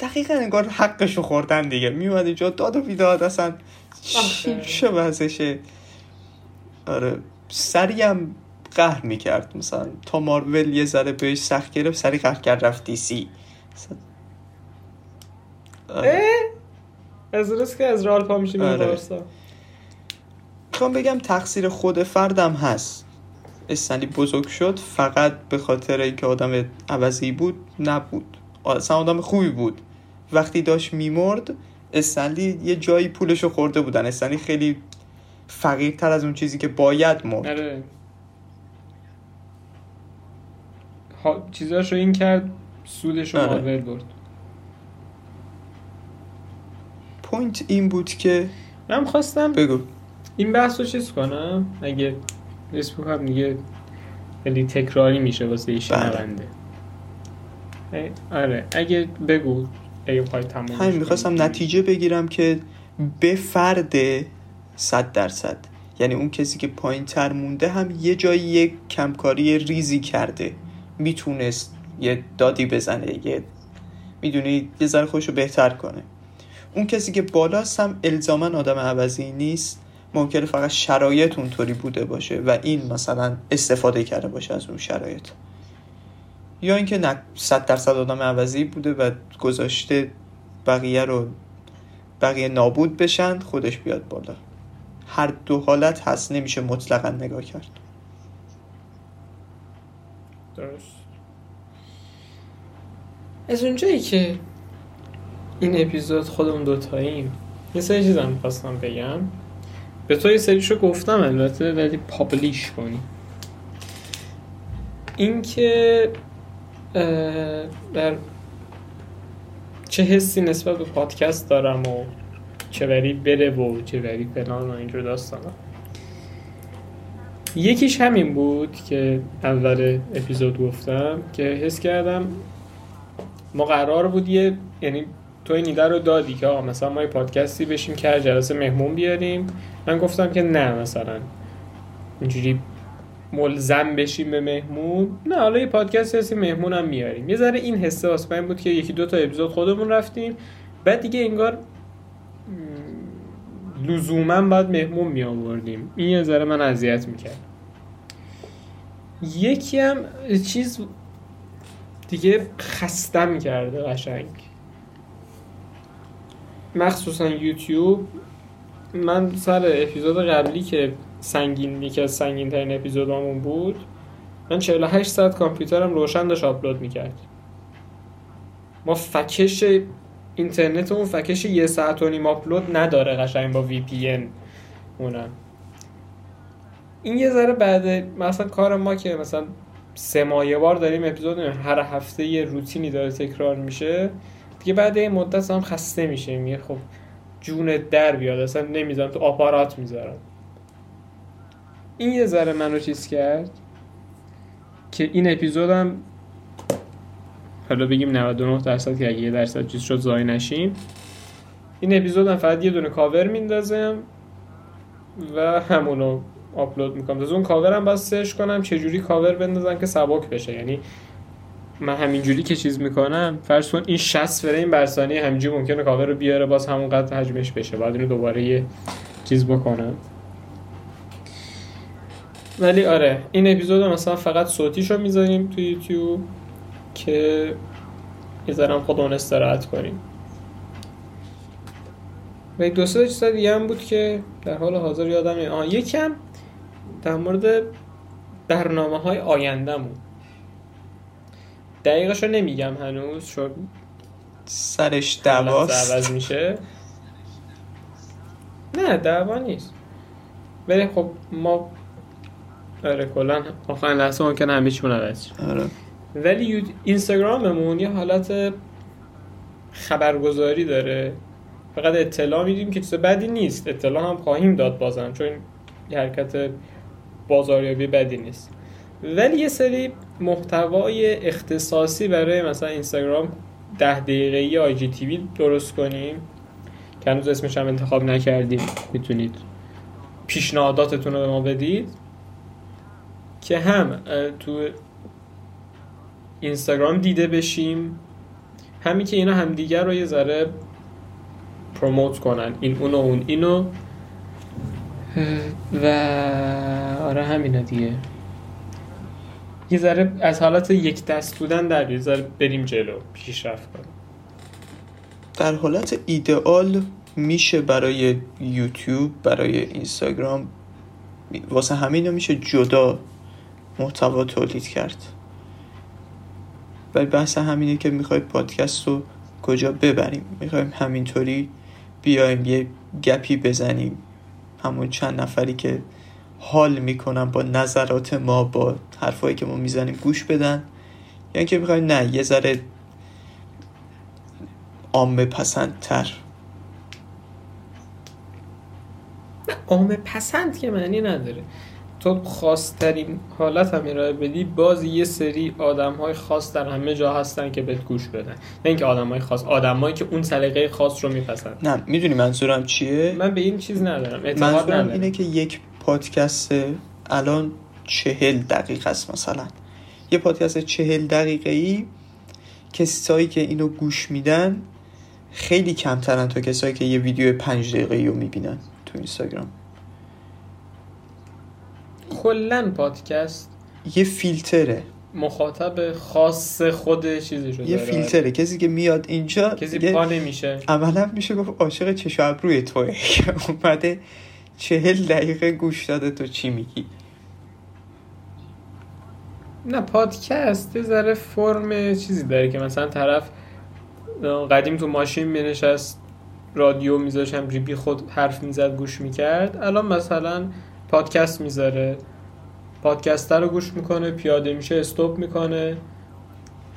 دقیقا انگار حقشو خوردن دیگه. میومد اینجا داد و بیداد اصلا. چه وضعشه. آره سری هم قهر می‌کرد. مثلا تا مارول یه ذره بهش سخت گرفت سری قهر کرد رفت دی سی. آره. از روز که از رال پا میشه میره آره. می‌خوام بگم تقصیر خود فردم هست. استنلی بزرگ شد فقط به خاطر اینکه آدم عوضی بود نبود. اصلا آدم خوبی بود. وقتی داشت میمرد استنلی یه جایی پولشو خورده بودن. استنلی خیلی فقیرتر از اون چیزی که باید مرد. آره. ها... چیزاش رو این کرد سودش رو آره. برد. point این بود که من خواستم بگو. این بحث رو چیز کنم؟ اگه فیسبوک هم دیگه خیلی تکراری میشه واسه بله. شنونده. آره. اگه بگو. بخوای تمومش همین. می‌خواستم نتیجه بگیرم که به فرد صد درصد. یعنی اون کسی که پایین تر مونده هم یه جایی یک کمکاری ریزی کرده. می‌تونست یه دادی بزنه یه می‌دونی یه ذره خودشو بهتر کنه. اون کسی که بالاست هم الزاما آدم عوضی نیست. ممکنه فقط شرایط اونطوری بوده باشه و این مثلا استفاده کرده باشه از اون شرایط. یا اینکه نه صد درصد آدم عوضی بوده و گذاشته بقیه رو بقیه نابود بشن خودش بیاد بالا. هر دو حالت هست نمیشه مطلقا نگاه کرد. درست. از اونجایی که این اپیزود خودمون دوتاییم یه سری چیزم می‌خواستم بگم. به تو یه سریشو گفتم البته ولی پابلیش کنی. اینکه در چه حسی نسبت به پادکست دارم و چه بری بره و بری فلان و اینجور داستانا یکیش همین بود که اول اپیزود گفتم که حس کردم ما قرار بود یه یعنی تو این ایده رو دادی که آقا مثلا ما یه پادکستی بشیم که جلسه مهمون بیاریم. من گفتم که نه مثلا اینجوری ملزم بشیم به مهمون؟ نه حالا یه پادکست هستی مهمون هم میاریم. یه ذره این حسه واسه بود که یکی دو تا اپیزود خودمون رفتیم. بعد دیگه انگار لزوما باید مهمون می آوردیم این یه ذره من اذیت می‌کرد یکی هم چیز دیگه خستم کرده قشنگ. مخصوصا یوتیوب. من سر اپیزود قبلی که سنگین یکی از سنگین ترین اپیزودامون بود. من 48 ساعت کامپیوترم روشن داشت آپلود می‌کرد. ما فکش اینترنتمون فکش یه ساعت و نیم آپلود نداره قشنگ با وی پی ان اونم این یه ذره بعد مثلا کار ما که مثلا سه ماه یه بار داریم اپیزود هر هفته یه روتینی داره تکرار میشه. دیگه بعد این مدت هم خسته میشه میگه خب جونت در بیاد اصلا نمی‌ذارم تو آپارات می‌ذارم. این یه ذره منو چیز کرد که این اپیزودم حالا بگیم 99 درصد که اگه یه درصد چیز شد ضایع نشیم. این اپیزودم فقط یه دونه کاور میندازم و همونو آپلود می‌کنم. از اون کاورم باید سرچ کنم چه جوری کاور بندازم که سبک بشه. یعنی من همینجوری که چیز می‌کنم فرض کن این 60 فریم بر ثانیه همینجوری ممکنه کاور رو بیاره باز همون قد حجمش بشه. بعد اینو دوباره یه چیز بکنم. ولی آره این اپیزود مثلا فقط صوتیشو می‌ذاریم تو یوتیوب که یه ذرم خودمون استراحت کنیم. و دو سه چیز دیگه هم بود که در حال حاضر یادم نیست آها یکم در مورد برنامه های آیندهمون. دقیقش رو نمیگم هنوز چون سرش دعواست عوض میشه. نه دعوا نیست. ولی خب ما آره کلا. آخرین لحظه ممکنه همه چیمون عوض. آره. ولی اینستاگراممون یه حالت خبرگزاری داره. فقط اطلاع میدیم که چیز بدی نیست. اطلاع هم خواهیم داد بازم چون یه حرکت بازاریابی بدی نیست. ولی یه سری محتوای اختصاصی برای مثلا اینستاگرام ده دقیقه آی جی تیوی درست کنیم. که هنوز اسمش هم انتخاب نکردیم می‌تونید پیشنهاداتتون رو به ما بدید. که هم تو اینستاگرام دیده بشیم همین که اینا همدیگر رو یه ذره پروموت کنن این اونو اون اینو. و آره همینا دیگه. یه ذره از حالت یک دست بودن در یه ذره بریم جلو پیشرفت کنیم. در حالت ایدئال میشه برای یوتیوب برای اینستاگرام واسه همین میشه جدا محتوا تولید کرد. ولی بحث همینه که می‌خوایم پادکست رو کجا ببریم. می‌خوایم همینطوری بیایم یه گپی بزنیم. همون چند نفری که حال می‌کنن با نظرات ما با حرفایی که ما می‌زنیم گوش بدن. یا اینکه می‌خوایم نه یه ذره عامه پسندتر عامه پسند که معنی نداره. تو خاصترین حالت هم ارائه بدی باز یه سری آدم های خاص در همه جا هستن که بهت گوش بدن. نه اینکه آدم های خاص آدمایی که اون سلیقه خاص رو میپسند نه می‌دونی منظورم چیه؟ من به این چیز ندارم اعتقاد منظورم ندارم. اینه که یک پادکست الان چهل دقیقه است مثلا. یه پادکست چهل دقیقه ای کسایی که اینو گوش میدن خیلی کمترن تا کسایی که یه ویدیو پنج دقیقه رو می‌بینن تو اینستاگرام. کلا پادکست یه فیلتره. مخاطب خاص خود چیزی یه فیلتره. کسی که میاد اینجا کسی پا نمیشه. عملا میشه گفت عاشق چشم ابروی توه. که اومده چهل دقیقه گوش داده تو چی میگی. نه پادکست یه ذره فرم چیزی داره که مثلا طرف قدیم تو ماشین مینشست رادیو میذاشت همجوری بی خود حرف می‌زد گوش می‌کرد. الان مثلا پادکست می‌ذاره. پادکست رو گوش می‌کنه پیاده میشه استوب می‌کنه.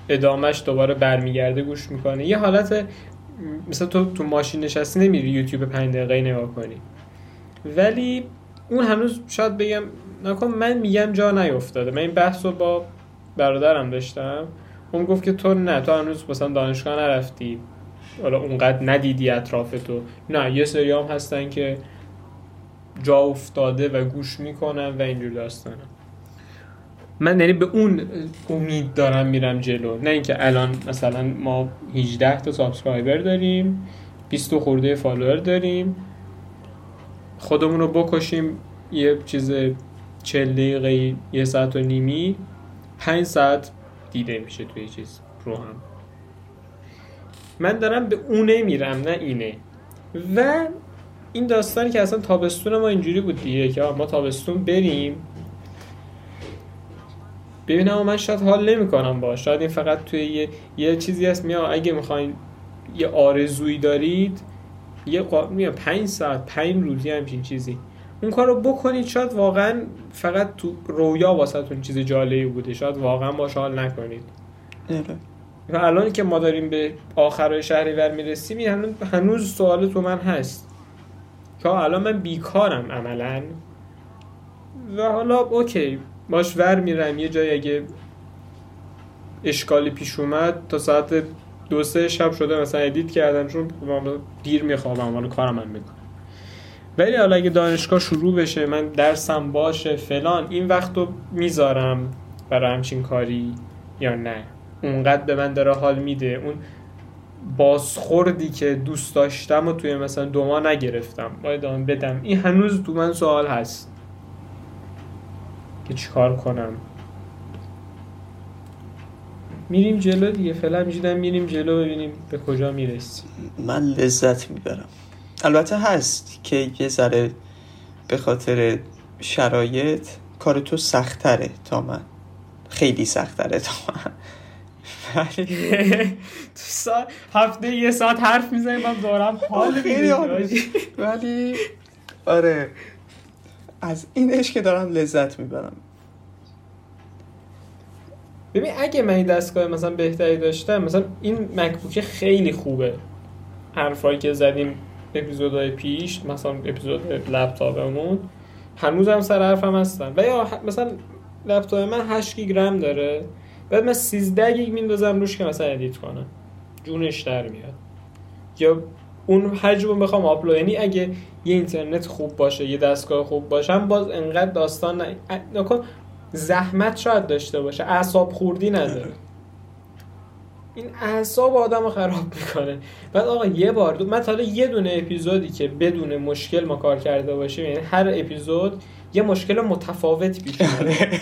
ادامهش دوباره برمیگرده گوش می‌کنه. یه حالت مثلا تو تو ماشین نشستی نمیری یوتیوب پنج دقیقه نگاه کنی. ولی اون هنوز شاید بگم نکن من میگم جا نیفتاده. من این بحث رو با برادرم داشتم. اون گفت که تو نه تو هنوز مثلا دانشگاه نرفتی. حالا اونقدر ندیدی اطراف تو. نه یه سری هم هستن که جا افتاده و گوش می‌کنن و اینجور داستانه من یعنی به اون امید دارم میرم جلو. نه اینکه الان مثلا ما 18 تا subscriber داریم 20 خورده follower داریم. خودمون رو بکشیم یه چیز 40 دقیقه یه ساعت و نیمی 5 ساعت دیده میشه توی چیز رو هم. من دارم به اونه میرم نه اینه. و این داستانی که اصلا تابستون ما اینجوری بود دیگه که ما تابستون بریم. ببینم من شاید حال نمی‌کنم باش شاید این فقط توی یه, یه چیزی هست. میام اگه می‌خواین یه آرزویی دارید یه قا... میام پنج ساعت پنج روزی همچین چیزی. اون کار رو بکنید شاید واقعا فقط تو رویا واسهتون چیز جالبی بوده. شاید واقعا باش حال نکنید. آره. و الان که ما داریم به آخرای شهریور می‌رسیم هنوز, هنوز سوال تو من هست. که الان من بیکارم عملا. و حالا اوکی باش ور میرم. یه جایی اگه اشکالی پیش اومد تا ساعت دو سه شب شده مثلا ادیت کردم چون دیر میخوابم حالا کارم من می‌کنم. ولی حالا اگه دانشگاه شروع بشه من درسم باشه فلان این وقت رو می‌ذارم برای همچین کاری یا نه. اونقدر به من داره حال میده. اون بازخوردی که دوست داشتم و توی مثلا دو ماه نگرفتم. باید آن بدم. این هنوز تو من سوال هست. که چیکار کنم؟ میریم جلو دیگه. فعلا میشیدم میریم جلو ببینیم به کجا می‌رسیم من لذت می‌برم. البته هست که یه ذره به خاطر شرایط کار تو سختره تا من. خیلی سختره تا من. تو سا... هفته یه ساعت حرف می‌زنیم من دارم حال. ولی آره از اینش که دارم لذت می‌برم. ببین اگه من این دستگاه مثلا بهتری داشتم مثلا این MacBook خیلی خوبه. حرفایی که زدیم اپیزودهای پیش مثلا اپیزود لپتاپمون هنوزم سر حرفم هستم و یا مثلا لپتاپ من 8 گیگ رم داره. بعد من 13 گیگ میندازم روش که مثلا edit کنم. جونش در میاد. یا اون حجم بخوام آپلود یعنی اگه یه اینترنت خوب باشه یه دستگاه خوب باشه هم باز انقدر داستان نکن. زحمت شاید داشته باشه. اعصاب خوردی نداره. این اعصاب آدم خراب می‌کنه. بعد آقا یه بار دو... من تا حالا یه دونه اپیزودی که بدون مشکل ما کار کرده باشیم یعنی هر اپیزود یه مشکل متفاوت پیش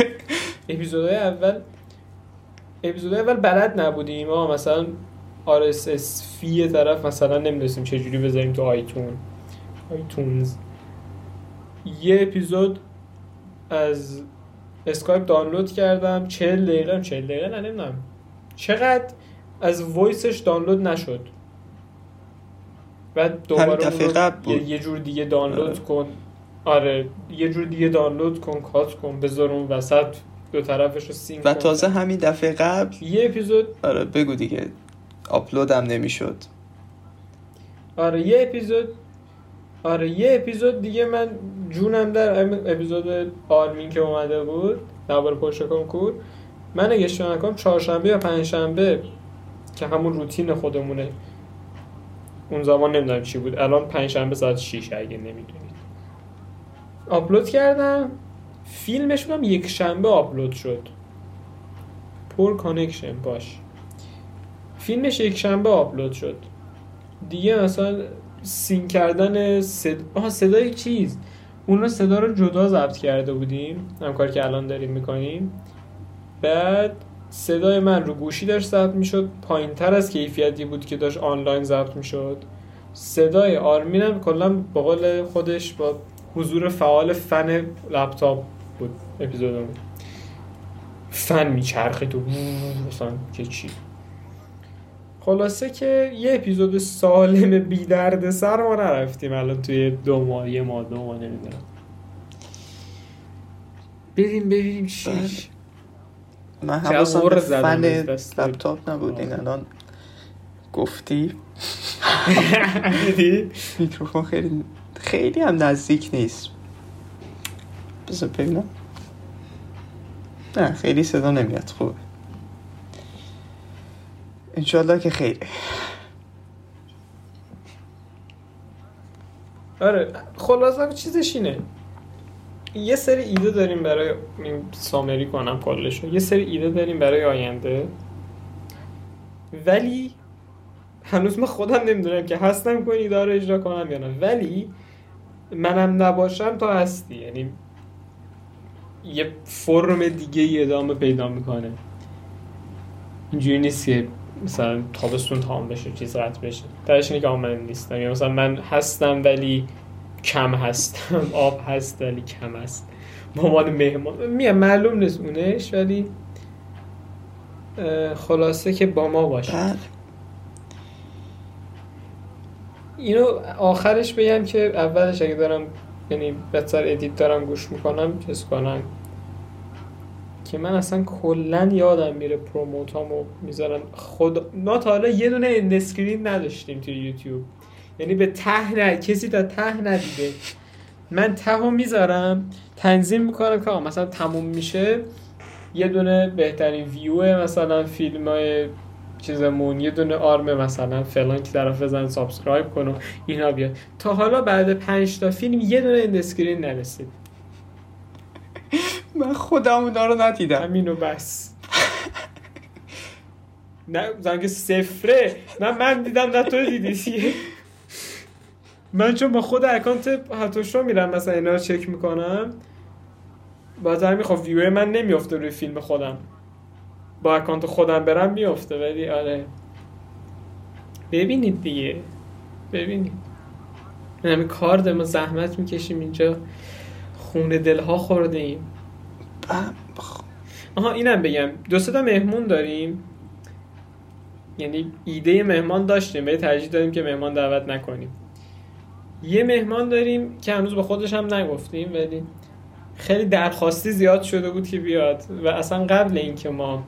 اپیزودهای اول اپیزودهای اول بلد نبودیم. آقا مثلا RSS فی طرف مثلا نمی‌دونستیم چجوری بذاریم تو آیتون. iTunes. یه اپیزود از اسکایپ دانلود کردم. 40 دقیقه 40 دقیقه نه نمی‌دونم. چقدر از وایسش دانلود نشد؟ بعد دوباره بود. یه جور دیگه دانلود آره. کن. آره یه جور دیگه دانلود کن cut کن بذار اون وسط دو طرفش رو sync و. تازه همین دفعه قبل یه اپیزود آره بگو دیگه. آپلود هم نمی‌شد. آره یه اپیزود آره یه اپیزود دیگه من جونم در اپیزود آرمین که اومده بود درباره پشت کنکور من اگه اشتباه نکنم چهارشنبه یا پنجشنبه که همون روتین خودمونه. اون زمان نمی‌دونم چی بود. الان پنجشنبه ساعت 6 اگه نمی‌دونید. آپلود کردم. فیلمشون هم یک شنبه آپلود شد. پر connection باش. فیلمش یک شنبه آپلود شد. دیگه مثلا sync کردن صد... آها صدای چیز؟ اون رو صدا رو جدا ضبط کرده بودیم هم کاری که الان داریم می‌کنیم. بعد صدای من رو گوشی داشت ضبط می‌شد پایین تر از کیفیتی بود که داشت آنلاین ضبط می‌شد. صدای آرمینم کلا به قول خودش با حضور فعال فن لپتاپ بود اپیزودمون فن میچرخه تو مثلا که چی خلاصه که یه اپیزود سالم بی درد سر ما نرفتیم الان توی دو ماه یه ماه دو ماه نمی‌دونم بریم ببینیم چی بله. من حواسم فن. لپتاپ نبود این آه. الان گفتی؟ میکروفون خیلی خیلی هم نزدیک نیست بذار ببینم. نه خیلی صدا نمیاد. خوبه. انشالله که خیره آره خلاصه چیزش اینه. یه سری ایده داریم برای سامری کنم کلشو یه سری ایده داریم برای آینده. ولی هنوز من خودم نمی‌دونم که هستم ایده رو اجرا کنم یا نه. ولی منم نباشم تا هستی. یعنی یه فرم دیگه ای ادامه پیدا می‌کنه. اینجوری نیست که مثلا تابستون تمام بشه چیز قطع بشه. درش اینه که من نیستم. یا مثلا من هستم ولی کم هستم. آب هست ولی کم هست. به عنوان مهمان. میگم معلوم نیست اونش ولی خلاصه که با ما باشه. بله. اینو آخرش بگم که اولش اگه دارم یعنی بهتر edit دارم گوش می‌کنم چیز کنم که من اصلا کلا یادم میره پروموهامو می‌ذارم خود ما تا حالا یه دونه end screen نداشتیم توی یوتیوب. یعنی به ته نه کسی تا ته ندیده. من ته رو می‌ذارم تنظیم می‌کنم که مثلا تموم میشه. یه دونه بهترین ویو مثلا فیلم های چیزمون یه دونه آرم مثلا فلان که طرف بزن subscribe کن و اینا بیاد. تا حالا بعد پنج تا فیلم یه دونه end screen نرسید. من خودم اونا رو ندیدم. همینو بس. نه زنگ صفره. نه من دیدم نه تو دیدی. من چون با خود account هتوشو میرم مثلا اینا رو چک می‌کنم. باز همین خب ویو من نمیافته روی فیلم خودم. با اکانت خودم برم میافته ولی آره. ببینید دیگه. ببینید. این همه کار ما زحمت می‌کشیم اینجا. خون دلها خورده ایم. آها اینم بگم. دو تا مهمون داریم. یعنی ایده مهمان داشتیم ولی ترجیح دادیم که مهمان دعوت نکنیم. یه مهمان داریم که هنوز به خودش هم نگفتیم ولی خیلی درخواستی زیاد شده بود که بیاد. و اصلا قبل اینکه ما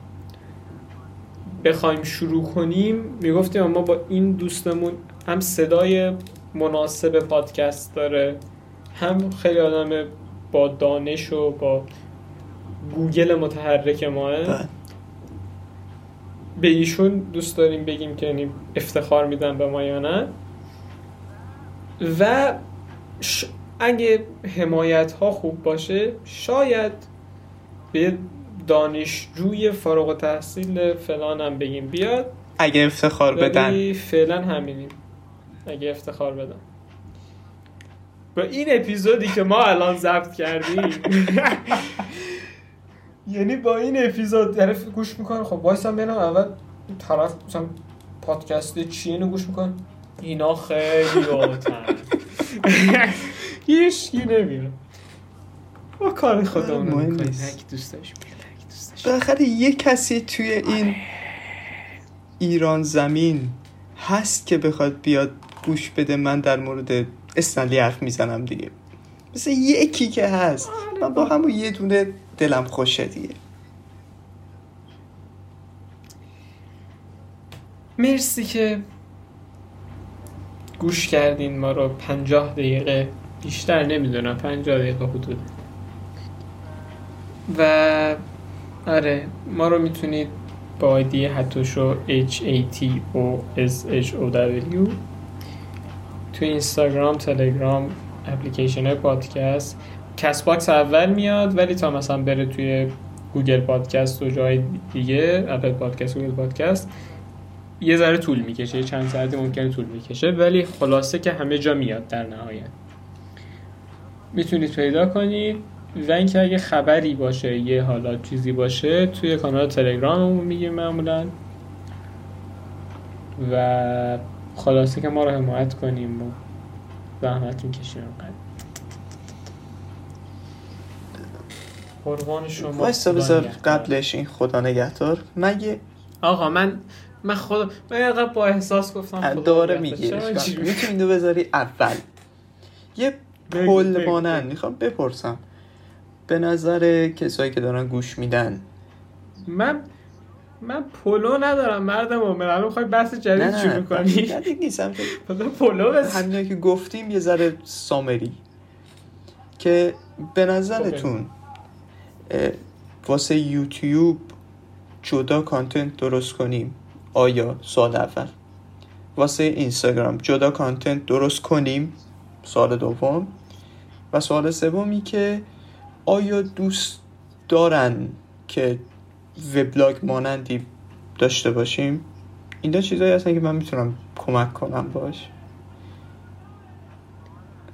بخوایم شروع کنیم می‌گفتیم ما با این دوستمون هم صدای مناسب پادکست داره هم خیلی آدم با دانش و با گوگل متحرک ماه بله. به ایشون دوست داریم بگیم که یعنی افتخار میدن به ما یا نه و ش... اگه حمایت ها خوب باشه شاید به دانشجوی فارغ التحصیل فلان هم بگیم. بیاد. اگه افتخار بدن. فعلا همینیم. اگه افتخار بدن. با این اپیزودی که ما الان ضبط کردیم. یعنی با این اپیزود طرف گوش می‌کنه. خب وایسا ببینم اول طرف مثلا پادکست چی اینو گوش می‌کنه؟ اینا خیلی باتن هیچ کی نمیره ما کار خودمون رو مهم می‌کنیم. نیست. هرکی دوست داشت بیاد، هرکی دوست داشت بالاخره یه کسی توی این ایران زمین هست که بخواد بیاد گوش بده من در مورد استنلی حرف می‌زنم دیگه. مثل یکی که هست. من با همون یه دونه دلم خوشه دیگه. مرسی که گوش کردین ما رو. پنجاه دقیقه. بیشتر نمی‌دونم. پنجاه دقیقه حدود. و آره ما رو می‌تونید با آیدی هتوشو H A T O S H O W تو اینستاگرام تلگرام اپلیکیشن پادکست. Castbox اول میاد ولی تا مثلا بره توی Google Podcast و جای دیگه Apple Podcast Google Podcast یه ذره طول می‌کشه یه چند ساعتی ممکنه طول می‌کشه ولی خلاصه که همه جا میاد در نهایت. می‌تونید پیدا کنید. و اینکه اگه خبری باشه یه حالا چیزی باشه توی کانال تلگراممون میگیم معمولا. و خلاصه که ما رو حمایت کنیم و زحمت می‌کشیم انقدر. قربان شما. وایسا خدا بذار. قبلش این خدا نگهدار. مگه آقا من من خود من اینقدر با احساس گفتم خدا چرا اینجوری؟ می‌تونی اینو بذاری اول. یه پل مانند. می‌خوام بپرسم. به نظر کسایی که دارن گوش میدن. من من پلو ندارم مردم و من می‌خوای بحث جدید شروع کنی؟ نه نیستم بس همینا که گفتیم یه ذره سامری. که به نظرتون اه، واسه یوتیوب جدا کانتنت درست کنیم؟ آیا سال اول؟ واسه اینستاگرام جدا کانتنت درست کنیم؟ سال دوم. و سوال سومی که آیا دوست دارن که وبلاگ مانندی داشته باشیم؟ اینا چیزایی هستن که من می‌تونم کمک کنم باش.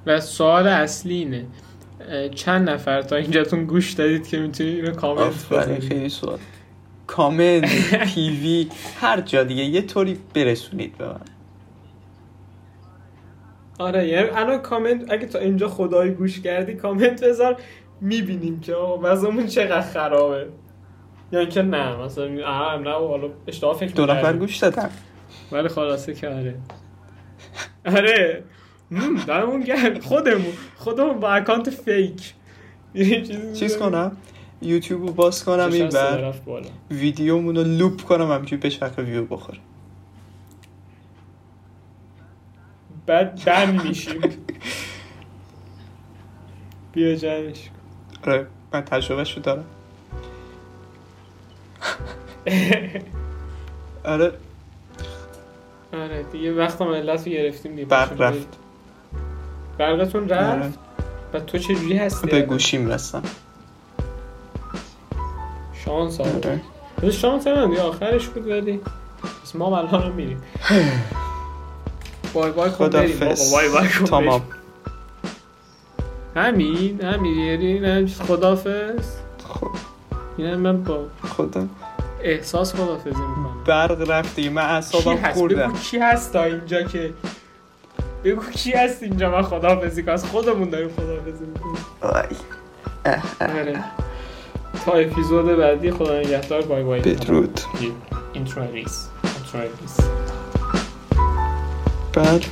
و سوال اصلی اینه. چند نفر تا اینجاتون گوش دادید که می‌تونید اینو کامنت بزنید خیلی سوال. کامنت پیوی هر جا دیگه. یه طوری برسونید به من. آره یعنی الان کامنت اگه تا اینجا خدایی گوش کردی کامنت بذار. می‌بینیم که وضعمون چقدر خرابه یا اینکه نه مثلا آه نه و حالا اشتباه فکر دو نفر. گوش دادن ولی خلاصه که آره آره مم، دممون گرم خودمون خودمون با account fake چیز. کنم یوتیوب رو باز کنم این ور. ویدیومون رو loop کنم همچون به شکل ویو بخوره بعد بند میشیم بیا جمعش. آره من تجربهش رو دارم. آره. آره دیگه وقت ملت رو گرفتیم دیگه. برق. رفت. برقتون آره. رفت و تو چه جوری هستی به گوشیم رستم شانس آره. شانس هم دیگه آخرش بود ولی. بس ما الان رو میریم. بای بای کن بریم. بای بای کن تمام. بریم. همین همین یعنی این هم خدافز خب. این هم من با خدا. احساس خدافزی می‌کنم. برق رفت دیگه من اعصابم هست؟ خوردم بگو کی هست تا اینجا که بگو کی هست اینجا؟ من خدافزی کنم. از خودمون داریم خدافزی می‌کنیم. آره. تا اپیزود بعدی خدا نگهدار. bye bye. بدرود. intro ریس intro ریس بعد